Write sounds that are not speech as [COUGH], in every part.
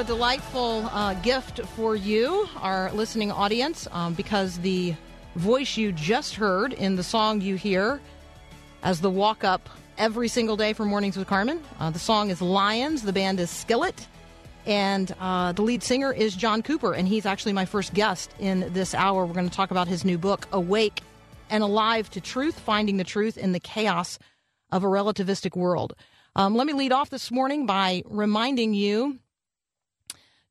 A delightful uh, gift for you, our listening audience, um, because the voice you just heard in the song you hear as the walk up every single day for Mornings with Carmen. Uh, the song is Lions, the band is Skillet, and uh, the lead singer is John Cooper, and he's actually my first guest in this hour. We're going to talk about his new book, Awake and Alive to Truth Finding the Truth in the Chaos of a Relativistic World. Um, let me lead off this morning by reminding you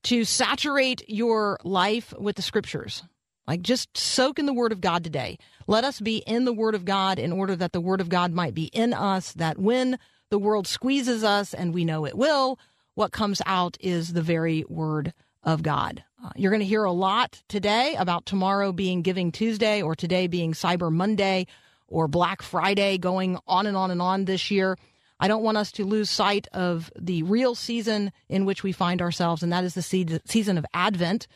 to saturate your life with the scriptures. Like just soak in the Word of God today. Let us be in the Word of God in order that the Word of God might be in us, that when the world squeezes us, and we know it will, what comes out is the very Word of God. Uh, you're going to hear a lot today about tomorrow being Giving Tuesday or today being Cyber Monday or Black Friday, going on and on and on this year. I don't want us to lose sight of the real season in which we find ourselves, and that is the season of Advent.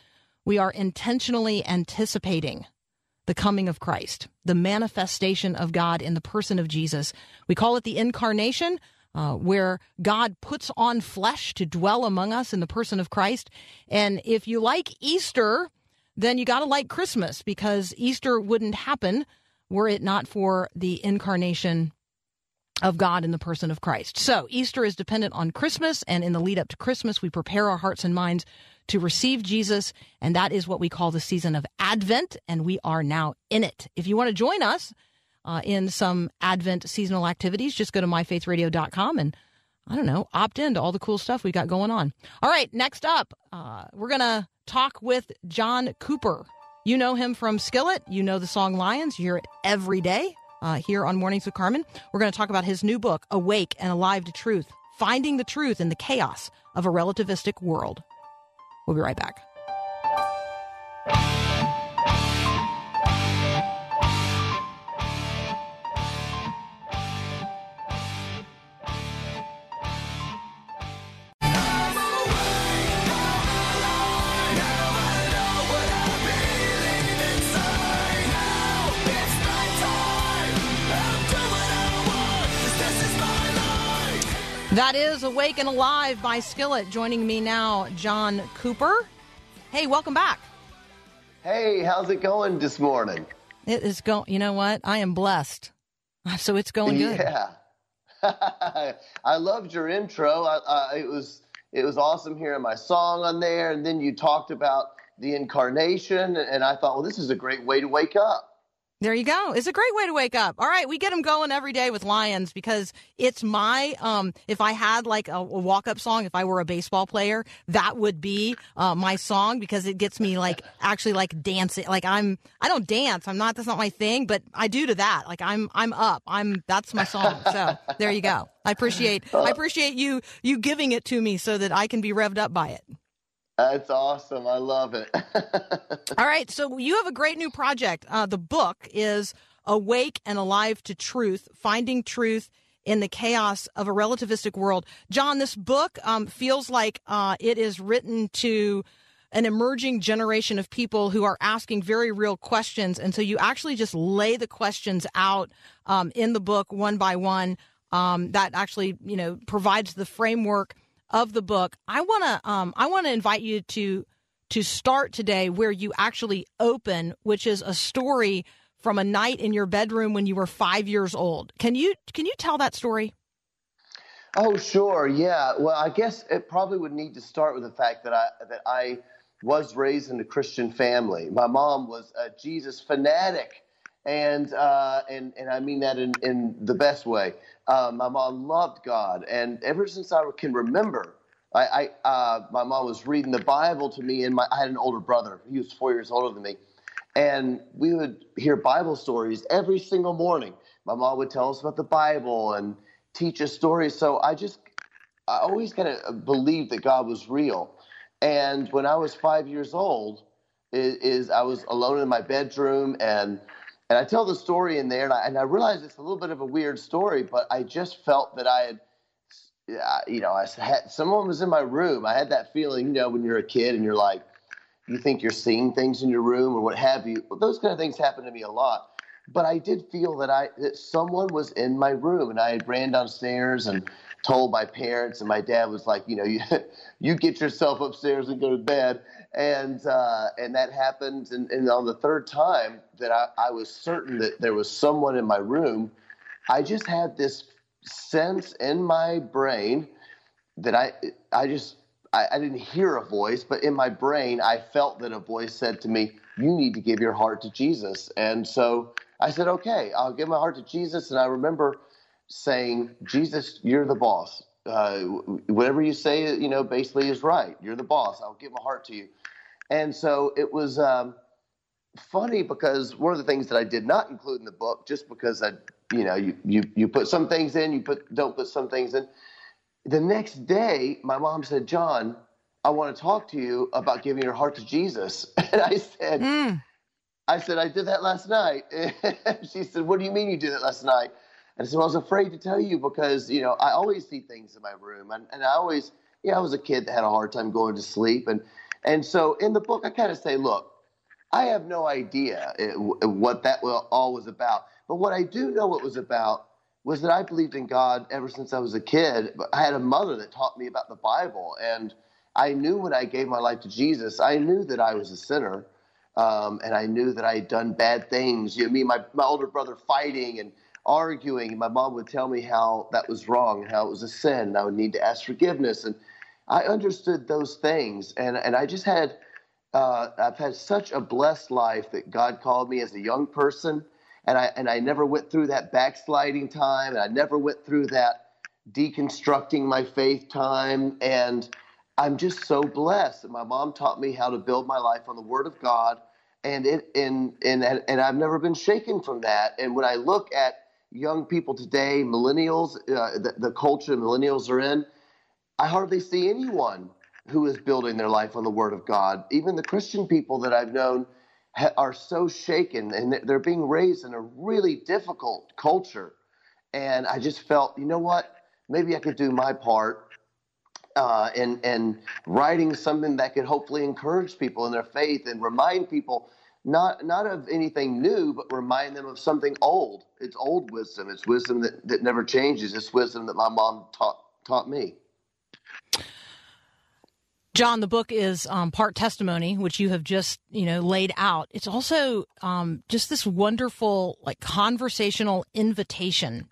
We are intentionally anticipating the coming of Christ, the manifestation of God in the person of Jesus. We call it the incarnation, uh, where God puts on flesh to dwell among us in the person of Christ. And if you like Easter, then you got to like Christmas because Easter wouldn't happen were it not for the incarnation of God in the person of Christ. So Easter is dependent on Christmas, and in the lead up to Christmas, we prepare our hearts and minds to receive Jesus, and that is what we call the season of Advent, and we are now in it. If you want to join us uh, in some Advent seasonal activities, just go to myfaithradio.com and I don't know, opt in to all the cool stuff we got going on. All right, next up, uh, we're going to talk with John Cooper. You know him from Skillet. You know the song Lions. You hear it every day uh, here on Mornings with Carmen. We're going to talk about his new book, Awake and Alive to Truth Finding the Truth in the Chaos of a Relativistic World. We'll be right back. That is Awake and Alive by Skillet. Joining me now, John Cooper. Hey, welcome back. Hey, how's it going this morning? It is going, you know what? I am blessed. [LAUGHS] So it's going good. Yeah. [LAUGHS] I loved your intro. I, I, it was it was awesome hearing my song on there, and then you talked about the incarnation, and I thought, well, this is a great way to wake up. There you go. It's a great way to wake up. All right, we get them going every day with Lions because it's my um if I had like a, a walk-up song if I were a baseball player, that would be uh, my song because it gets me like [LAUGHS] actually like dancing. Like I'm I don't dance. I'm not that's not my thing, but I do to that. Like I'm I'm up. I'm that's my song. So, there you go. I appreciate I [LAUGHS] appreciate you you giving it to me so that I can be revved up by it. That's awesome. I love it. [LAUGHS] All right. So you have a great new project. Uh, the book is Awake and Alive to Truth Finding Truth in the Chaos of a Relativistic World. John, this book um, feels like uh, it is written to an emerging generation of people who are asking very real questions. And so you actually just lay the questions out um, in the book one by one. Um, that actually, you know, provides the framework of the book, I want to um, I want to invite you to to start today where you actually open, which is a story from a night in your bedroom when you were five years old. Can you can you tell that story? Oh, sure. Yeah. Well, I guess it probably would need to start with the fact that I that I was raised in a Christian family. My mom was a Jesus fanatic, and uh, and and I mean that in, in the best way. Uh, my mom loved God, and ever since I can remember, I, I uh, my mom was reading the Bible to me, and my, I had an older brother. He was four years older than me, and we would hear Bible stories every single morning. My mom would tell us about the Bible and teach us stories. So I just, I always kind of believed that God was real. And when I was five years old, is I was alone in my bedroom and and I tell the story in there, and I, and I realize it's a little bit of a weird story, but I just felt that I had uh, you know, I had someone was in my room. I had that feeling, you know, when you're a kid and you're like, you think you're seeing things in your room or what have you. Well, those kind of things happen to me a lot. But I did feel that I that someone was in my room, and I had ran downstairs and told my parents, and my dad was like, you know, you [LAUGHS] you get yourself upstairs and go to bed, and uh, and that happened. And, and on the third time that I, I was certain that there was someone in my room, I just had this sense in my brain that I I just I, I, didn't hear a voice, but in my brain I felt that a voice said to me, "You need to give your heart to Jesus." And so I said, "Okay, I'll give my heart to Jesus." And I remember saying, "Jesus, you're the boss. Uh, whatever you say, you know, basically is right. You're the boss. I'll give my heart to you." And so it was. Um, funny because one of the things that I did not include in the book, just because I you know, you, you, you put some things in, you put don't put some things in. The next day, my mom said, John, I want to talk to you about giving your heart to Jesus. [LAUGHS] And I said, mm. I said, I did that last night. [LAUGHS] she said, What do you mean you did it last night? And I said, well, I was afraid to tell you because, you know, I always see things in my room. And, and I always, yeah, I was a kid that had a hard time going to sleep. And, and so in the book, I kind of say, look, I have no idea eh, what that all was about. But what I do know it was about was that I believed in God ever since I was a kid. I had a mother that taught me about the Bible, and I knew when I gave my life to Jesus, I knew that I was a sinner, um, and I knew that I had done bad things. You know, me and my, my older brother fighting and arguing, and my mom would tell me how that was wrong how it was a sin, and I would need to ask forgiveness. And I understood those things, and and I just had. Uh, I've had such a blessed life that God called me as a young person and I and I never went through that backsliding time, and I never went through that deconstructing my faith time, and I'm just so blessed. My mom taught me how to build my life on the Word of God, and it and and and I've never been shaken from that. And when I look at young people today, millennials, uh, the, the culture millennials are in, I hardly see anyone who is building their life on the Word of God. Even the Christian people that I've known are so shaken and they're being raised in a really difficult culture. And I just felt, you know what? Maybe I could do my part uh, in, in writing something that could hopefully encourage people in their faith and remind people not not of anything new, but remind them of something old. It's old wisdom. It's wisdom that, that never changes. It's wisdom that my mom taught taught me. John, the book is um, part testimony, which you have just you know laid out. It's also um, just this wonderful like conversational invitation.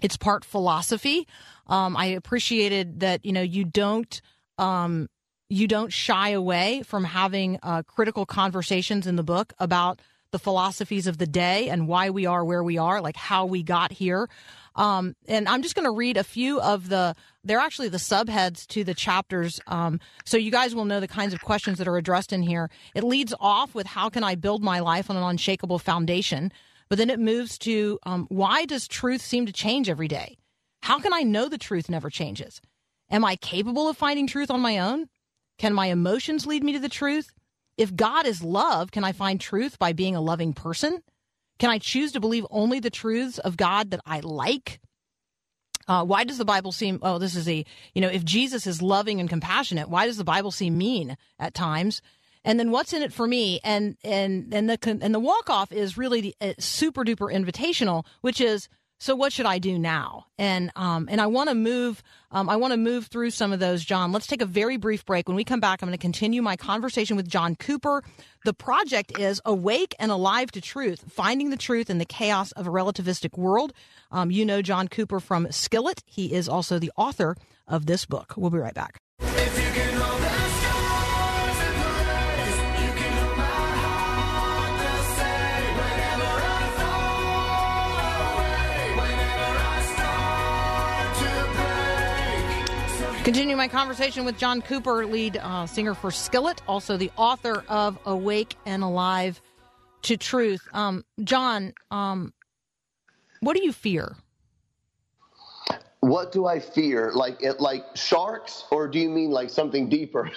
It's part philosophy. Um, I appreciated that you know you don't um, you don't shy away from having uh, critical conversations in the book about the philosophies of the day and why we are where we are, like how we got here. Um, and I'm just going to read a few of the, they're actually the subheads to the chapters. Um, so you guys will know the kinds of questions that are addressed in here. It leads off with how can I build my life on an unshakable foundation? But then it moves to um, why does truth seem to change every day? How can I know the truth never changes? Am I capable of finding truth on my own? Can my emotions lead me to the truth? If God is love, can I find truth by being a loving person? Can I choose to believe only the truths of God that I like? Uh, why does the Bible seem, oh, this is a, you know, if Jesus is loving and compassionate, why does the Bible seem mean at times? And then what's in it for me? And, and, and the, and the walk off is really the uh, super duper invitational, which is, so what should I do now? And um, and I want to move. Um, I want to move through some of those, John. Let's take a very brief break. When we come back, I'm going to continue my conversation with John Cooper. The project is Awake and Alive to Truth: Finding the Truth in the Chaos of a Relativistic World. Um, you know John Cooper from Skillet. He is also the author of this book. We'll be right back. Continue my conversation with John Cooper, lead uh, singer for Skillet, also the author of Awake and Alive to Truth. Um, John, um, what do you fear? What do I fear? Like it, like sharks, or do you mean like something deeper?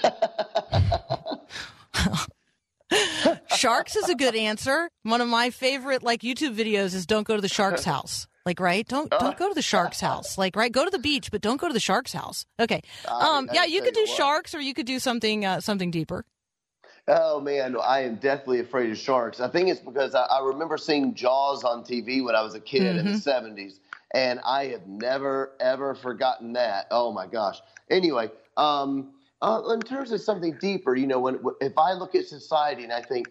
[LAUGHS] sharks is a good answer. One of my favorite like YouTube videos is "Don't go to the shark's [LAUGHS] house." Like, right? Don't don't go to the shark's house. Like, right? Go to the beach, but don't go to the shark's house. Okay. Um, yeah, you could do sharks, or you could do something uh, something deeper. Oh man, I am definitely afraid of sharks. I think it's because I, I remember seeing Jaws on TV when I was a kid mm-hmm. in the '70s, mm-hmm. and I have never ever forgotten that. Oh my gosh. Anyway, um, uh, in terms of something deeper, you know, when if I look at society and I think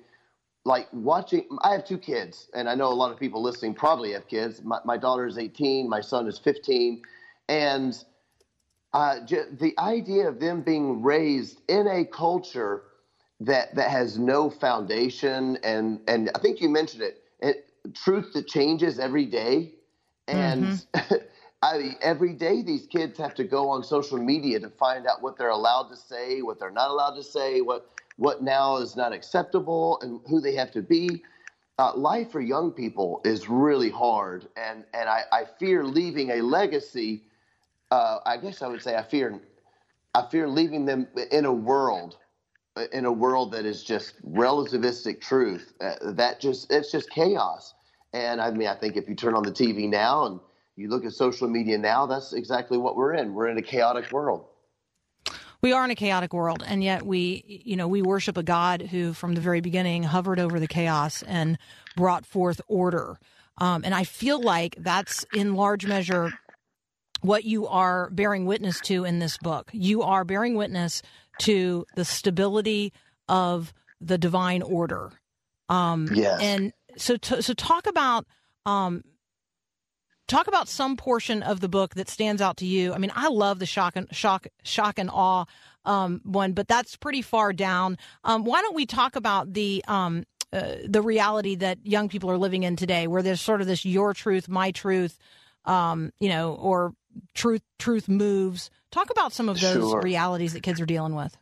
like watching i have two kids and i know a lot of people listening probably have kids my, my daughter is 18 my son is 15 and uh, j- the idea of them being raised in a culture that that has no foundation and and i think you mentioned it, it truth that changes every day and mm-hmm. [LAUGHS] I mean, every day these kids have to go on social media to find out what they're allowed to say, what they're not allowed to say, what what now is not acceptable and who they have to be. Uh, life for young people is really hard, and and I, I fear leaving a legacy. Uh, I guess I would say I fear I fear leaving them in a world in a world that is just relativistic truth. Uh, that just it's just chaos. And I mean, I think if you turn on the TV now and you look at social media now, that's exactly what we're in. We're in a chaotic world we are in a chaotic world and yet we you know we worship a god who from the very beginning hovered over the chaos and brought forth order. Um, and i feel like that's in large measure what you are bearing witness to in this book. You are bearing witness to the stability of the divine order. Um, yes. and so t- so talk about um, talk about some portion of the book that stands out to you. I mean, I love the shock and shock, shock and awe um, one, but that's pretty far down. Um, why don't we talk about the um, uh, the reality that young people are living in today, where there's sort of this your truth, my truth, um, you know, or truth truth moves. Talk about some of those sure. realities that kids are dealing with.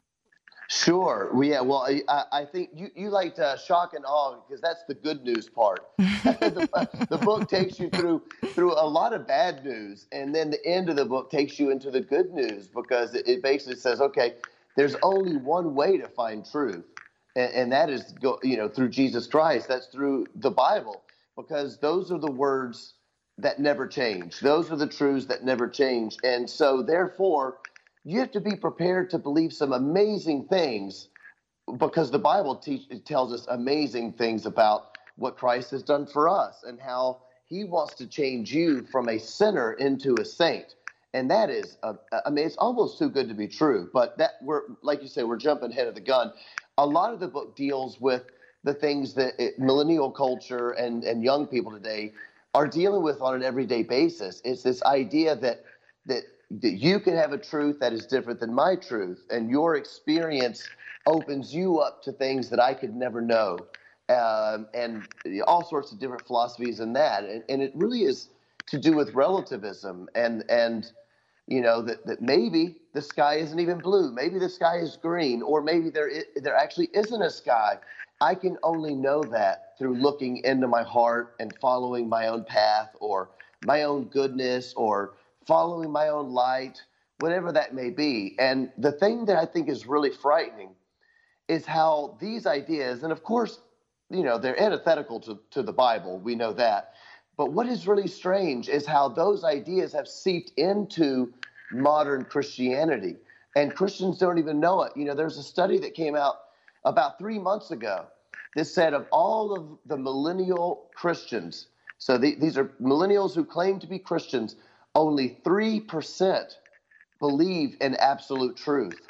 Sure. Well, yeah. Well, I, I think you, you liked uh, shock and awe because that's the good news part. [LAUGHS] the, the, book takes you through through a lot of bad news, and then the end of the book takes you into the good news because it, it basically says, okay, there's only one way to find truth, and, and that is go, you know through Jesus Christ. That's through the Bible because those are the words that never change. Those are the truths that never change, and so therefore you have to be prepared to believe some amazing things because the Bible tells us amazing things about what Christ has done for us and how he wants to change you from a sinner into a saint. And that is, uh, I mean, it's almost too good to be true. But that we're, like you say, we're jumping ahead of the gun. A lot of the book deals with the things that it, millennial culture and, and young people today are dealing with on an everyday basis. It's this idea that that you can have a truth that is different than my truth, and your experience opens you up to things that I could never know, um, and all sorts of different philosophies in that. And, and, it really is to do with relativism and and you know that, that maybe the sky isn't even blue, maybe the sky is green, or maybe there is, there actually isn't a sky. I can only know that through looking into my heart and following my own path or my own goodness or following my own light, whatever that may be. And the thing that I think is really frightening is how these ideas, and of course, you know, they're antithetical to, to the Bible, we know that. But what is really strange is how those ideas have seeped into modern Christianity. And Christians don't even know it. You know, there's a study that came out about three months ago that said of all of the millennial Christians, so the, these are millennials who claim to be Christians, only 3% believe in absolute truth.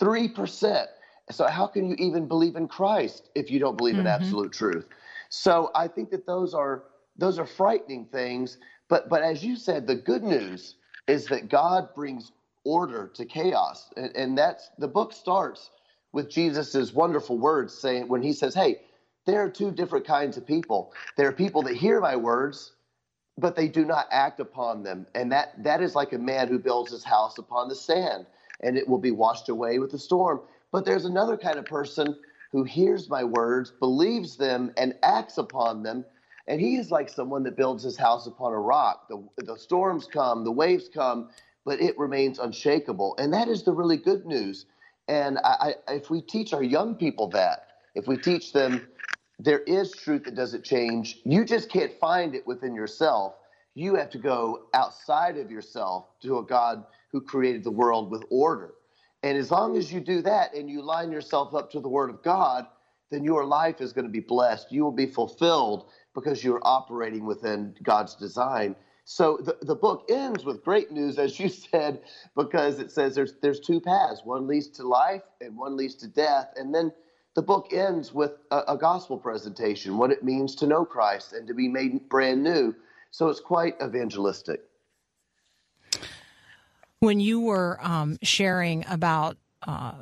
3%. So, how can you even believe in Christ if you don't believe mm-hmm. in absolute truth? So, I think that those are those are frightening things. But, but as you said, the good news is that God brings order to chaos. And, and that's the book starts with Jesus' wonderful words saying, when he says, Hey, there are two different kinds of people. There are people that hear my words but they do not act upon them. And that, that is like a man who builds his house upon the sand, and it will be washed away with the storm. But there's another kind of person who hears my words, believes them, and acts upon them. And he is like someone that builds his house upon a rock. The, the storms come, the waves come, but it remains unshakable. And that is the really good news. And I, I, if we teach our young people that, if we teach them there is truth that doesn't change. You just can't find it within yourself. You have to go outside of yourself to a God who created the world with order. And as long as you do that and you line yourself up to the Word of God, then your life is going to be blessed. You will be fulfilled because you're operating within God's design. So the, the book ends with great news, as you [LAUGHS] said, because it says there's there's two paths. One leads to life and one leads to death. And then the book ends with a, a, gospel presentation, what it means to know Christ and to be made brand new. So it's quite evangelistic. When you were um, sharing about, uh,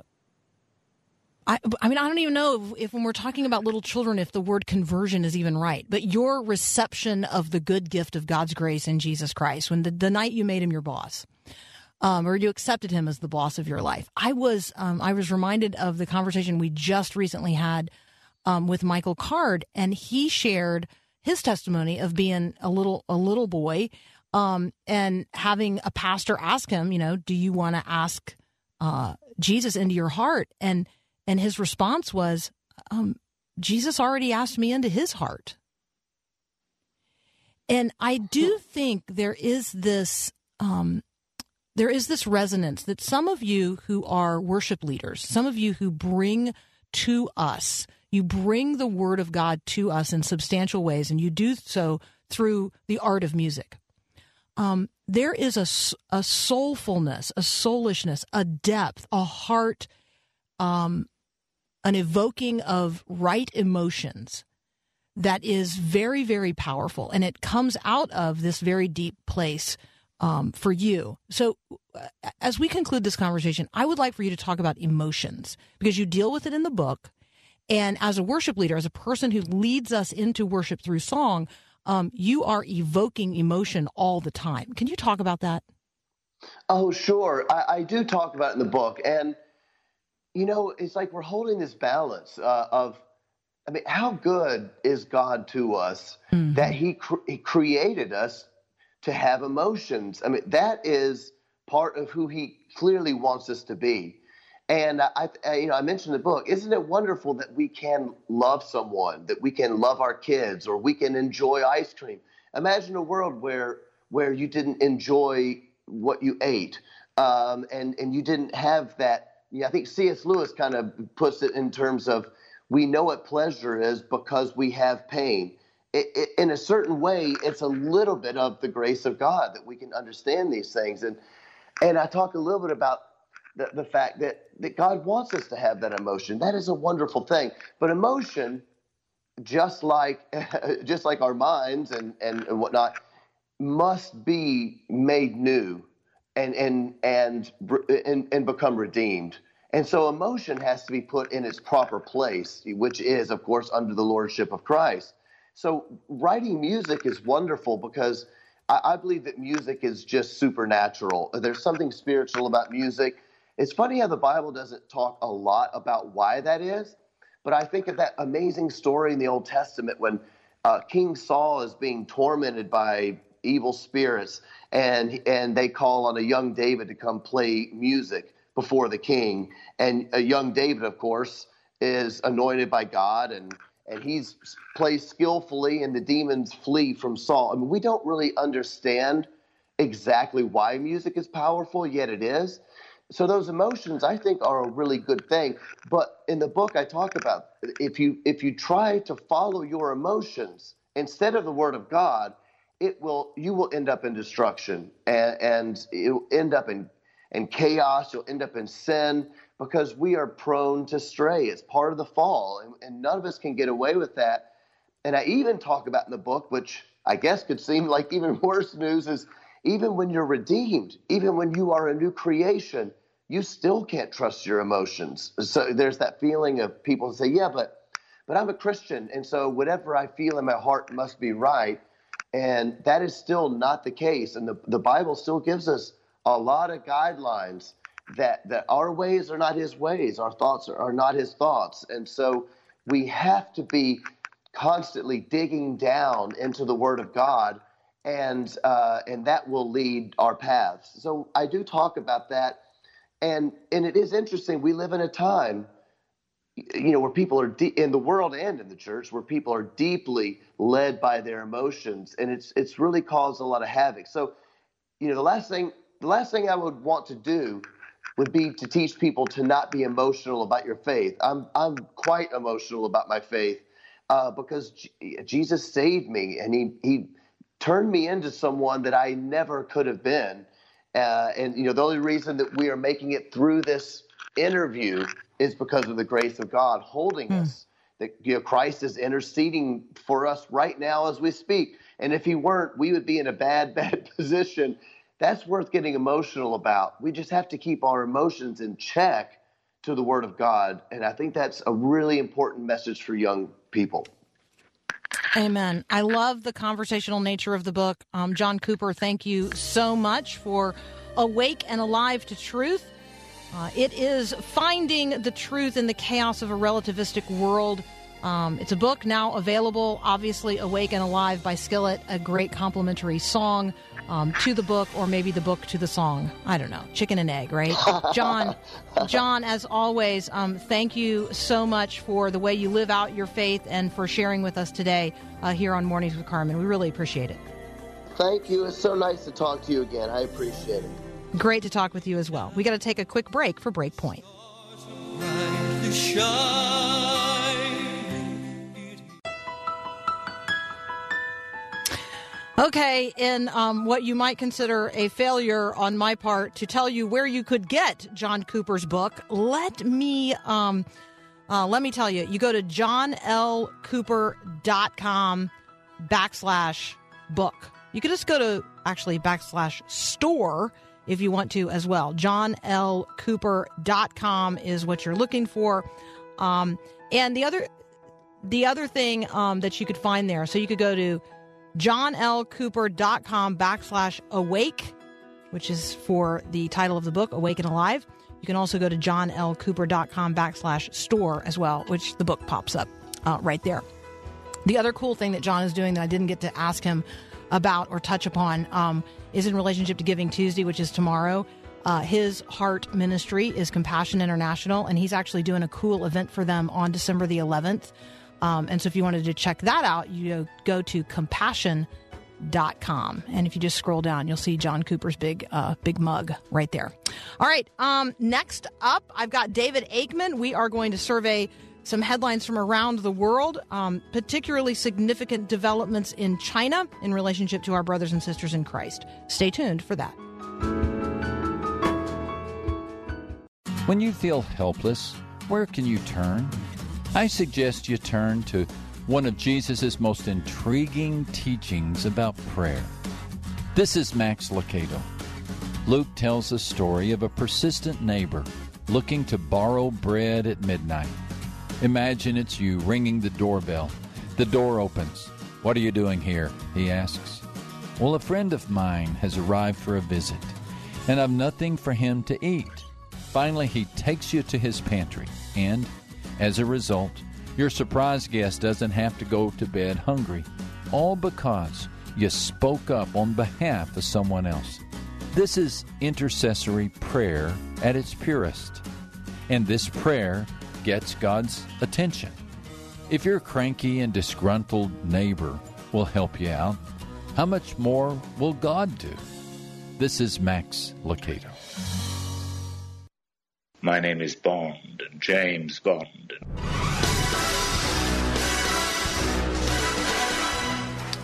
I, I, mean, I don't even know if, if, when we're talking about little children, if the word conversion is even right, but your reception of the good gift of God's grace in Jesus Christ, when the, the night you made him your boss, um, or you accepted him as the boss of your life. I was um, I was reminded of the conversation we just recently had um, with Michael Card, and he shared his testimony of being a little a little boy um, and having a pastor ask him, you know, do you want to ask uh, Jesus into your heart? And and his response was, um, Jesus already asked me into his heart. And I do think there is this um, there is this resonance that some of you who are worship leaders, some of you who bring to us, you bring the word of God to us in substantial ways, and you do so through the art of music. Um, there is a, a soulfulness, a soulishness, a depth, a heart, um, an evoking of right emotions that is very, very powerful. And it comes out of this very deep place um, for you. So, uh, as we conclude this conversation, I would like for you to talk about emotions because you deal with it in the book. And as a worship leader, as a person who leads us into worship through song, um, you are evoking emotion all the time. Can you talk about that? Oh, sure. I, I do talk about it in the book. And, you know, it's like we're holding this balance uh, of, I mean, how good is God to us mm-hmm. that he, cre- he created us to have emotions. I mean, that is part of who he clearly wants us to be. And I, I, you know, I mentioned the book. Isn't it wonderful that we can love someone, that we can love our kids, or we can enjoy ice cream? Imagine a world where where you didn't enjoy what you ate, um, and and you didn't have that. Yeah, I think C.S. Lewis kind of puts it in terms of we know what pleasure is because we have pain it, in a certain way, it's a little bit of the grace of God that we can understand these things. And and I talk a little bit about the, the fact that, that God wants us to have that emotion. That is a wonderful thing. But emotion, just like [LAUGHS] just like our minds and, and, and whatnot, must be made new and and and and, and become redeemed. And so emotion has to be put in its proper place, which is, of course, under the lordship of Christ. So writing music is wonderful because I, I believe that music is just supernatural. There's something spiritual about music. It's funny how the Bible doesn't talk a lot about why that is, but I think of that amazing story in the Old Testament when uh, King Saul is being tormented by evil spirits, and and they call on a young David to come play music before the king, and a young David, of course, is anointed by God and and he's plays skillfully, and the demons flee from Saul. I mean, we don't really understand exactly why music is powerful, yet it is. So those emotions, I think, are a really good thing. But in the book, I talk about if you if you try to follow your emotions instead of the Word of God, it will you will end up in destruction and, and you'll end up in in chaos. You'll end up in sin because we are prone to stray. It's part of the fall, and, and none of us can get away with that. And I even talk about in the book, which I guess could seem like even [LAUGHS] worse news, is even when you're redeemed, even when you are a new creation, you still can't trust your emotions. So there's that feeling of people say, "Yeah, but but I'm a Christian, and so whatever I feel in my heart must be right." And that is still not the case. And the, the Bible still gives us a lot of guidelines that, that our ways are not his ways, our thoughts are, are not his thoughts. And so we have to be constantly digging down into the Word of God, and uh, and that will lead our paths. So I do talk about that, and and it is interesting. We live in a time, you know, where people are de- in the world and in the church, where people are deeply led by their emotions, and it's it's really caused a lot of havoc. So, you know, the last thing the last thing I would want to do would be to teach people to not be emotional about your faith. I'm I'm quite emotional about my faith uh, because G- Jesus saved me and he he turned me into someone that I never could have been. Uh, and you know the only reason that we are making it through this interview is because of the grace of God holding mm. us. That you know, Christ is interceding for us right now as we speak. And if He weren't, we would be in a bad, [LAUGHS] bad position that's worth getting emotional about. We just have to keep our emotions in check to the Word of God. And I think that's a really important message for young people. Amen. I love the conversational nature of the book. Um, John Cooper, thank you so much for Awake and Alive to Truth. Uh, it is finding the truth in the chaos of a relativistic world. Um, it's a book now available, obviously, Awake and Alive by Skillet, a great complementary song um, to the book or maybe the book to the song. I don't know, chicken and egg, right? [LAUGHS] John, John, as always, um, thank you so much for the way you live out your faith and for sharing with us today uh, here on Mornings with Carmen. We really appreciate it. Thank you. It's so nice to talk to you again. I appreciate it. Great to talk with you as well. We got to take a quick break for Breakpoint. Okay, in um, what you might consider a failure on my part to tell you where you could get John Cooper's book, let me um, uh, let me tell you. You go to johnlcooper.com backslash book. You could just go to actually backslash store if you want to as well. johnlcooper.com is what you're looking for. Um, and the other the other thing um, that you could find there, so you could go to johnlcooper.com backslash awake, which is for the title of the book, Awake and Alive. You can also go to johnlcooper.com backslash store as well, which the book pops up uh, right there. The other cool thing that John is doing that I didn't get to ask him about or touch upon um, is in relationship to Giving Tuesday, which is tomorrow. Uh, his heart ministry is Compassion International, and he's actually doing a cool event for them on December the 11th. Um, and so if you wanted to check that out, you go to compassion.com. And if you just scroll down, you'll see John Cooper's big, uh, big mug right there. All right. Um, next up, I've got David Aikman. We are going to survey some headlines from around the world, um, particularly significant developments in China in relationship to our brothers and sisters in Christ. Stay tuned for that. When you feel helpless, where can you turn? I suggest you turn to one of Jesus' most intriguing teachings about prayer. This is Max Lucado. Luke tells the story of a persistent neighbor looking to borrow bread at midnight. Imagine it's you ringing the doorbell. The door opens. What are you doing here? he asks. Well, a friend of mine has arrived for a visit, and I've nothing for him to eat. Finally, he takes you to his pantry, and as a result, your surprise guest doesn't have to go to bed hungry, all because you spoke up on behalf of someone else. This is intercessory prayer at its purest. And this prayer gets God's attention. If your cranky and disgruntled neighbor will help you out, how much more will God do? This is Max Lucado. My name is Bond, James Bond.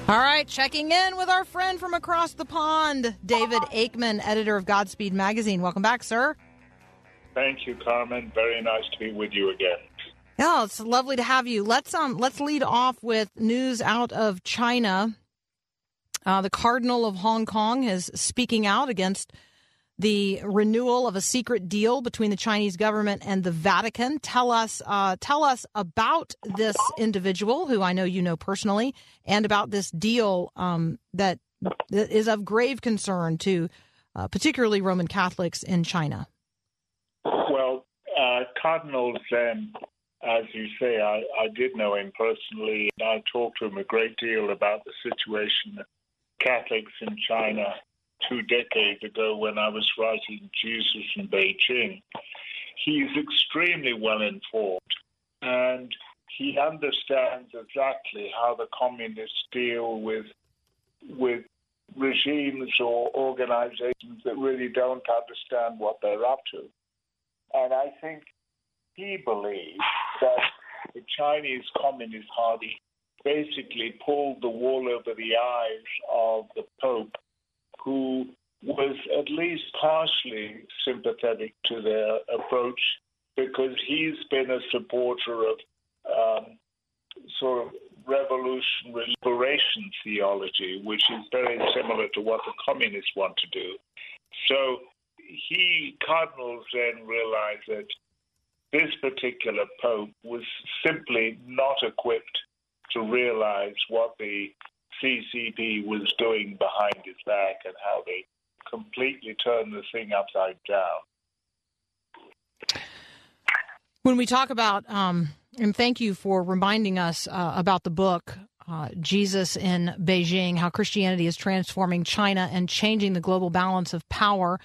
All right, checking in with our friend from across the pond, David Aikman, editor of Godspeed Magazine. Welcome back, sir. Thank you, Carmen. Very nice to be with you again. Yeah, it's lovely to have you. Let's um let's lead off with news out of China. Uh, the Cardinal of Hong Kong is speaking out against the renewal of a secret deal between the Chinese government and the Vatican. Tell us, uh, tell us about this individual who I know you know personally, and about this deal um, that, is of grave concern to uh, particularly Roman Catholics in China. Well, uh, Cardinal Zen, as you say, I, I did know him personally, and I talked to him a great deal about the situation of Catholics in China two decades ago when I was writing Jesus in Beijing. He's extremely well informed and he understands exactly how the communists deal with with regimes or organizations that really don't understand what they're up to. And I think he believes that the Chinese Communist Party basically pulled the wool over the eyes of the Pope who was at least partially sympathetic to their approach because he's been a supporter of um, sort of revolutionary liberation theology, which is very similar to what the communists want to do. So he, Cardinal Zen, realized that this particular pope was simply not equipped to realize what the CCP was doing behind his back and how they completely turned the thing upside down. When we talk about, um, and thank you for reminding us uh, about the book, uh, Jesus in Beijing, how Christianity is transforming China and changing the global balance of power.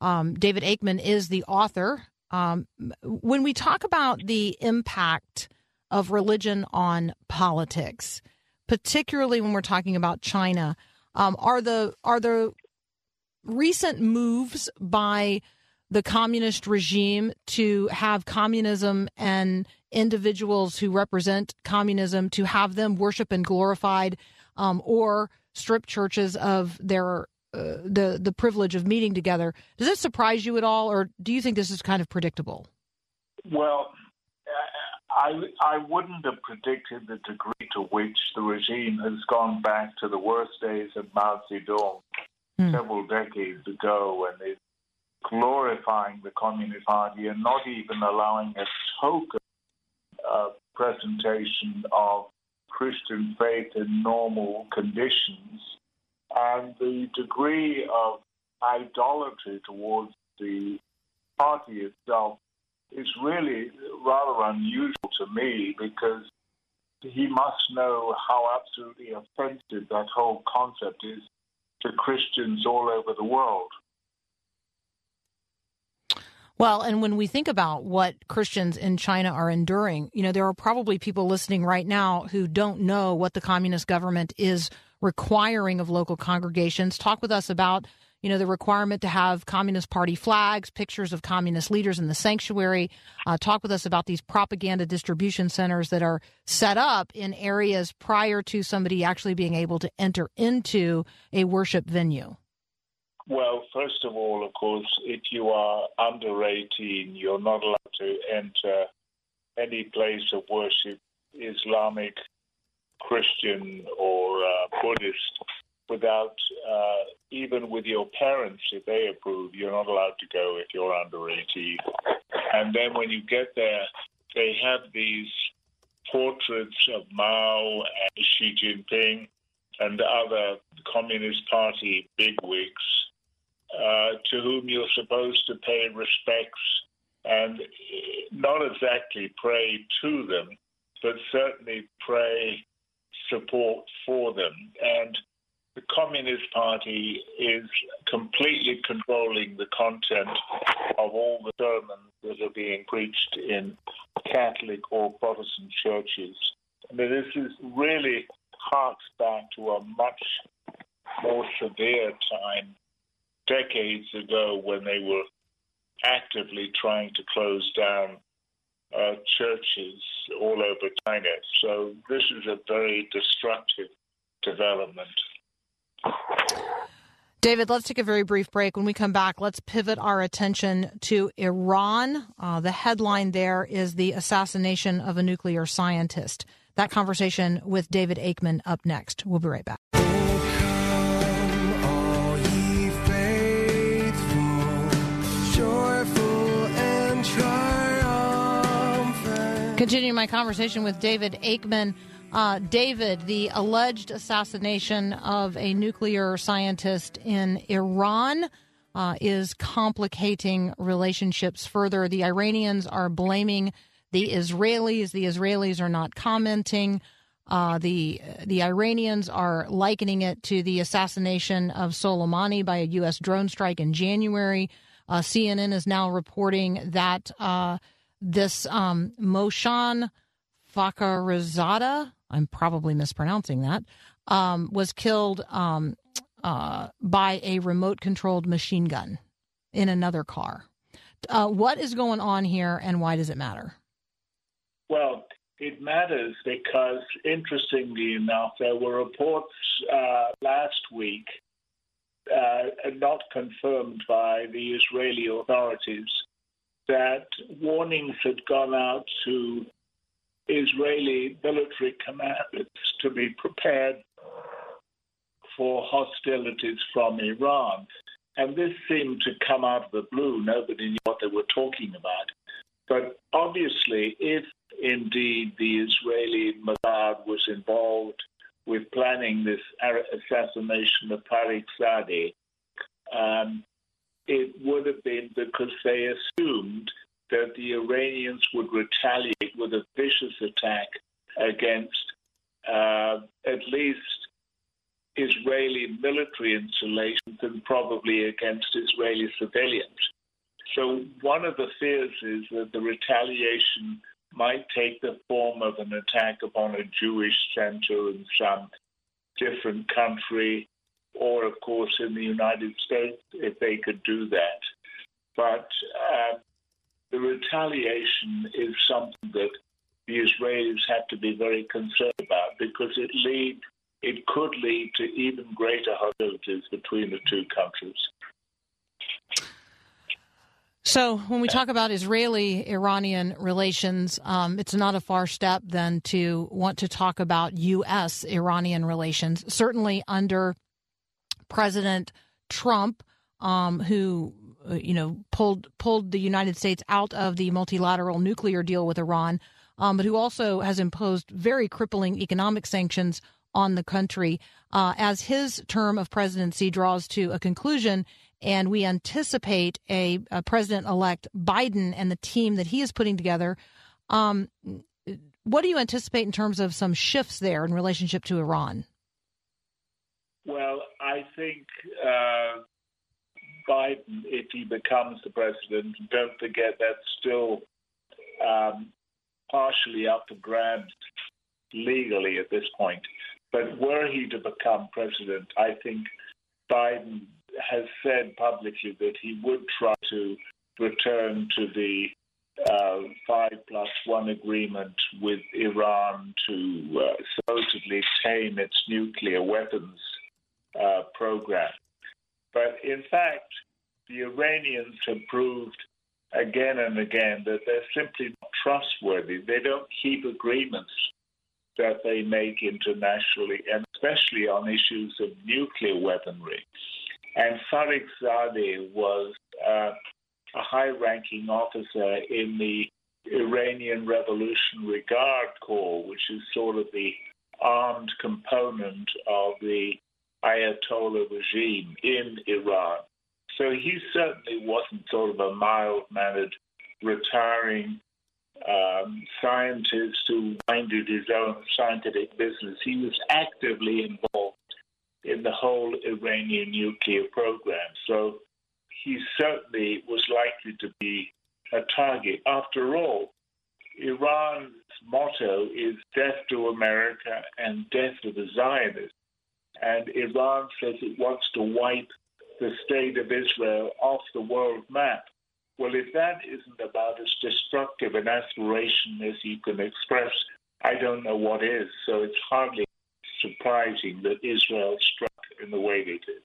Um, David Aikman is the author. Um, when we talk about the impact of religion on politics, particularly when we're talking about China, um, are the are the recent moves by the communist regime to have communism and individuals who represent communism to have them worship and glorified um, or strip churches of their uh, the the privilege of meeting together. Does it surprise you at all, or do you think this is kind of predictable? Well, I, I wouldn't have predicted the degree to which the regime has gone back to the worst days of Mao Zedong mm. several decades ago when it's glorifying the Communist Party and not even allowing a token uh, presentation of Christian faith in normal conditions. And the degree of idolatry towards the party itself is really rather unusual to me because he must know how absolutely offensive that whole concept is to Christians all over the world. Well, and when we think about what Christians in China are enduring, you know, there are probably people listening right now who don't know what the communist government is requiring of local congregations. Talk with us about you know, the requirement to have Communist Party flags, pictures of communist leaders in the sanctuary. Uh, talk with us about these propaganda distribution centers that are set up in areas prior to somebody actually being able to enter into a worship venue. Well, first of all, of course, if you are under 18, you're not allowed to enter any place of worship, Islamic, Christian, or uh, Buddhist without uh, even with your parents, if they approve, you're not allowed to go if you're under 18. And then when you get there, they have these portraits of Mao and Xi Jinping and other Communist Party bigwigs uh, to whom you're supposed to pay respects and not exactly pray to them, but certainly pray support for them. And the Communist Party is completely controlling the content of all the sermons that are being preached in Catholic or Protestant churches. I mean, this is really harks back to a much more severe time decades ago when they were actively trying to close down uh, churches all over China. So this is a very destructive development. David, let's take a very brief break. When we come back, let's pivot our attention to Iran. Uh, the headline there is the assassination of a nuclear scientist. That conversation with David Aikman up next. We'll be right back. Continuing my conversation with David Aikman uh, David, the alleged assassination of a nuclear scientist in Iran uh, is complicating relationships further. The Iranians are blaming the Israelis. The Israelis are not commenting. Uh, the the Iranians are likening it to the assassination of Soleimani by a U.S. drone strike in January. Uh, CNN is now reporting that uh, this um, Mohsen Fakhrizadeh, I'm probably mispronouncing that, um, was killed um, uh, by a remote controlled machine gun in another car. Uh, what is going on here and why does it matter? Well, it matters because, interestingly enough, there were reports uh, last week, uh, not confirmed by the Israeli authorities, that warnings had gone out to Israeli military commanders to be prepared for hostilities from Iran. And this seemed to come out of the blue. Nobody knew what they were talking about. But obviously, if indeed the Israeli Mossad was involved with planning this assassination of Tariq Zadeh, um, it would have been because they assumed that the Iranians would retaliate with a vicious attack against uh, at least Israeli military installations and probably against Israeli civilians. So, one of the fears is that the retaliation might take the form of an attack upon a Jewish center in some different country, or, of course, in the United States, if they could do that. But uh, the retaliation is something that the Israelis have to be very concerned about because it lead it could lead to even greater hostilities between the two countries. So, when we talk about Israeli Iranian relations, um, it's not a far step then to want to talk about U.S. Iranian relations. Certainly under President Trump, um, who you know pulled pulled the United States out of the multilateral nuclear deal with Iran, um, but who also has imposed very crippling economic sanctions on the country. Uh, as his term of presidency draws to a conclusion, and we anticipate a, a President elect Biden and the team that he is putting together. Um, what do you anticipate in terms of some shifts there in relationship to Iran? Well, I think uh, Biden, if he becomes the president, don't forget that's still um, partially up for grabs legally at this point. But were he to become president, I think Biden has said publicly that he would try to return to the uh, five plus one agreement with Iran to uh, supposedly tame its nuclear weapons uh, program. But in fact, the Iranians have proved again and again that they're simply not trustworthy. They don't keep agreements that they make internationally, and especially on issues of nuclear weaponry. And Tariq Zadeh was uh, a high ranking officer in the Iranian Revolutionary Guard Corps, which is sort of the armed component of the Ayatollah regime in Iran. So he certainly wasn't sort of a mild mannered, retiring um, scientist who minded his own scientific business. He was actively involved in the whole Iranian nuclear program. So he certainly was likely to be a target. After all, Iran's motto is death to America and death to the Zionists. And Iran says it wants to wipe the state of Israel off the world map. Well, if that isn't about as destructive an aspiration as you can express, I don't know what is. So it's hardly surprising that Israel struck in the way they did.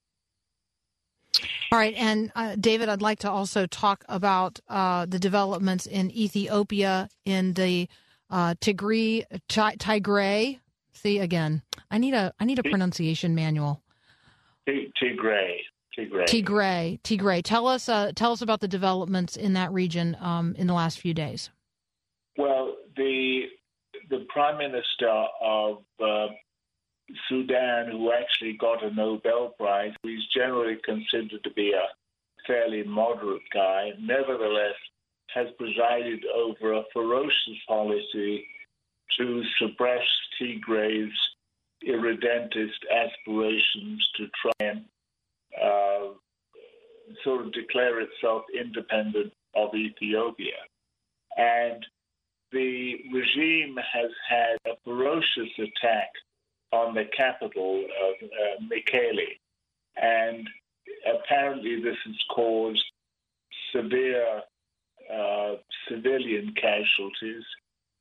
All right, and uh, David, I'd like to also talk about uh, the developments in Ethiopia in the uh, Tigray, Tigray. See again, I need a I need a pronunciation manual. Tigray. Tigray. Tigray. Tigray. Tell us uh, tell us about the developments in that region um, in the last few days. Well, the the prime minister of uh, Sudan, who actually got a Nobel Prize, he's generally considered to be a fairly moderate guy, nevertheless has presided over a ferocious policy to suppress Tigray's irredentist aspirations to try and uh, sort of declare itself independent of Ethiopia. And the regime has had a ferocious attack on the capital of uh, Mekele. And apparently, this has caused severe uh, civilian casualties,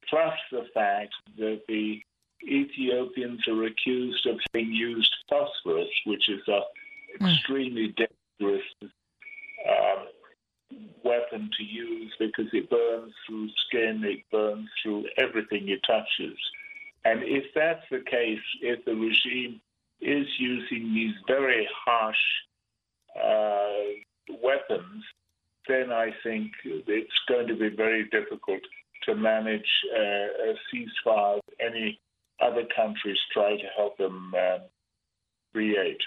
plus the fact that the Ethiopians are accused of having used phosphorus, which is an mm. extremely dangerous um, weapon to use because it burns through skin, it burns through everything it touches. And if that's the case, if the regime is using these very harsh uh, weapons, then I think it's going to be very difficult to manage uh, a ceasefire. Any other countries try to help them uh, create.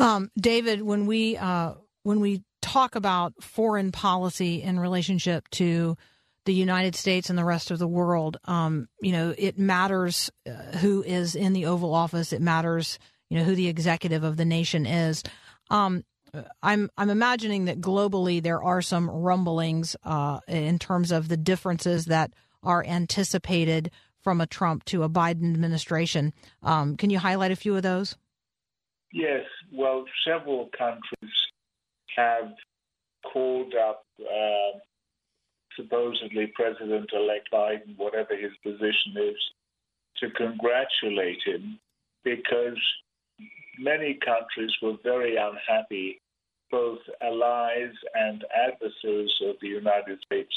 Um, David, when we uh, when we talk about foreign policy in relationship to the United States and the rest of the world, um, you know, it matters uh, who is in the Oval Office. It matters, you know, who the executive of the nation is. Um, I'm I'm imagining that globally there are some rumblings uh, in terms of the differences that are anticipated from a Trump to a Biden administration. Um, can you highlight a few of those? Yes. Well, several countries have called up uh, supposedly President elect Biden, whatever his position is, to congratulate him because many countries were very unhappy, both allies and adversaries of the United States.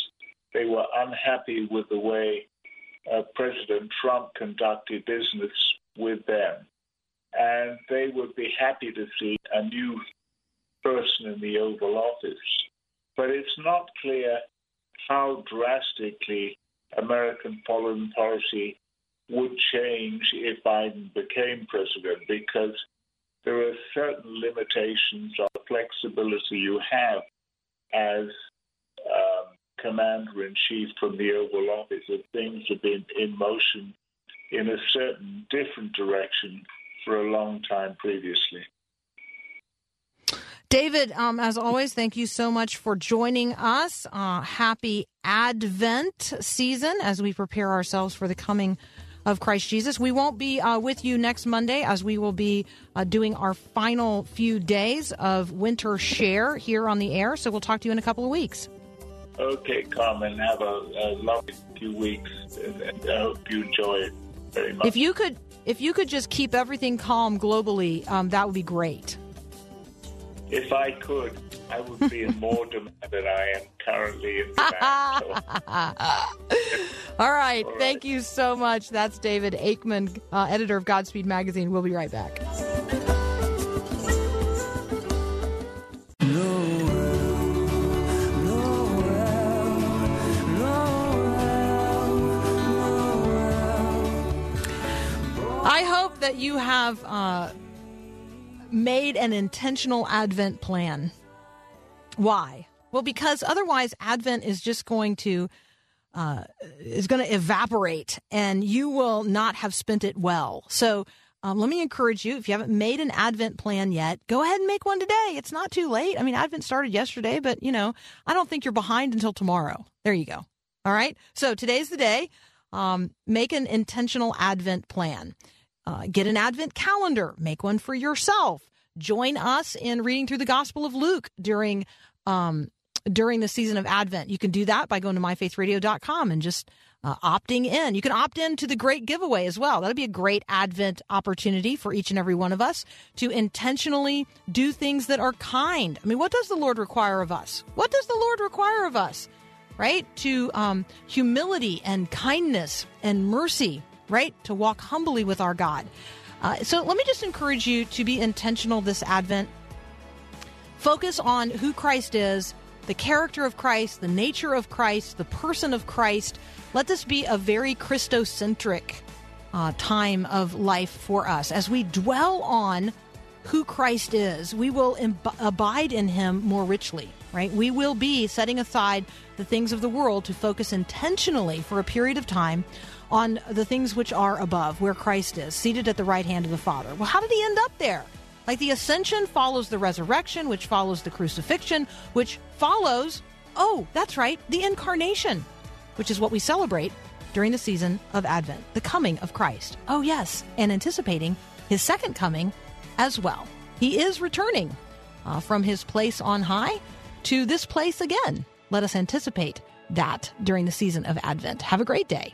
They were unhappy with the way uh, President Trump conducted business with them. And they would be happy to see a new person in the Oval Office. But it's not clear how drastically American foreign policy would change if Biden became president because there are certain limitations on flexibility you have as commander in chief from the Oval Office that things have been in motion in a certain different direction for a long time previously. David, um, as always, thank you so much for joining us. Uh, happy Advent season as we prepare ourselves for the coming of Christ Jesus. We won't be uh, with you next Monday as we will be uh, doing our final few days of winter share here on the air. So we'll talk to you in a couple of weeks. Okay, Carmen. Have a, a lovely few weeks, and, and I hope you enjoy it very much. If you could, if you could just keep everything calm globally, um, that would be great. If I could, I would be in more [LAUGHS] demand than I am currently in [LAUGHS] demand. So. All right. All Thank you so much. That's David Aikman, uh, editor of Godspeed Magazine. We'll be right back. I hope that you have. Uh, made an intentional Advent plan. Why? Well, because otherwise, Advent is just going to uh, is going to evaporate, and you will not have spent it well. So. Um, let me encourage you, if you haven't made an Advent plan yet, go ahead and make one today. It's not too late. I mean, Advent started yesterday, but you know, I don't think you're behind until tomorrow. There you go. All right. So today's the day. Um, make an intentional Advent plan. Uh, get an Advent calendar. Make one for yourself join us in reading through the Gospel of Luke during um, during the season of Advent. You can do that by going to myfaithradio.com and just uh, opting in. You can opt in to the great giveaway as well. That'll be a great Advent opportunity for each and every one of us to intentionally do things that are kind. I mean, what does the Lord require of us? What does the Lord require of us? Right? To um, humility and kindness and mercy, right? To walk humbly with our God. Uh, so let me just encourage you to be intentional this Advent. Focus on who Christ is the character of Christ, the nature of Christ, the person of Christ. Let this be a very Christocentric uh, time of life for us. As we dwell on who Christ is, we will Im- abide in him more richly, right? We will be setting aside the things of the world to focus intentionally for a period of time on the things which are above, where Christ is, seated at the right hand of the Father. Well, how did he end up there? Like the ascension follows the resurrection, which follows the crucifixion, which follows, oh, that's right, the incarnation, which is what we celebrate during the season of Advent, the coming of Christ. Oh, yes, and anticipating his second coming as well. He is returning uh, from his place on high to this place again. Let us anticipate that during the season of Advent. Have a great day,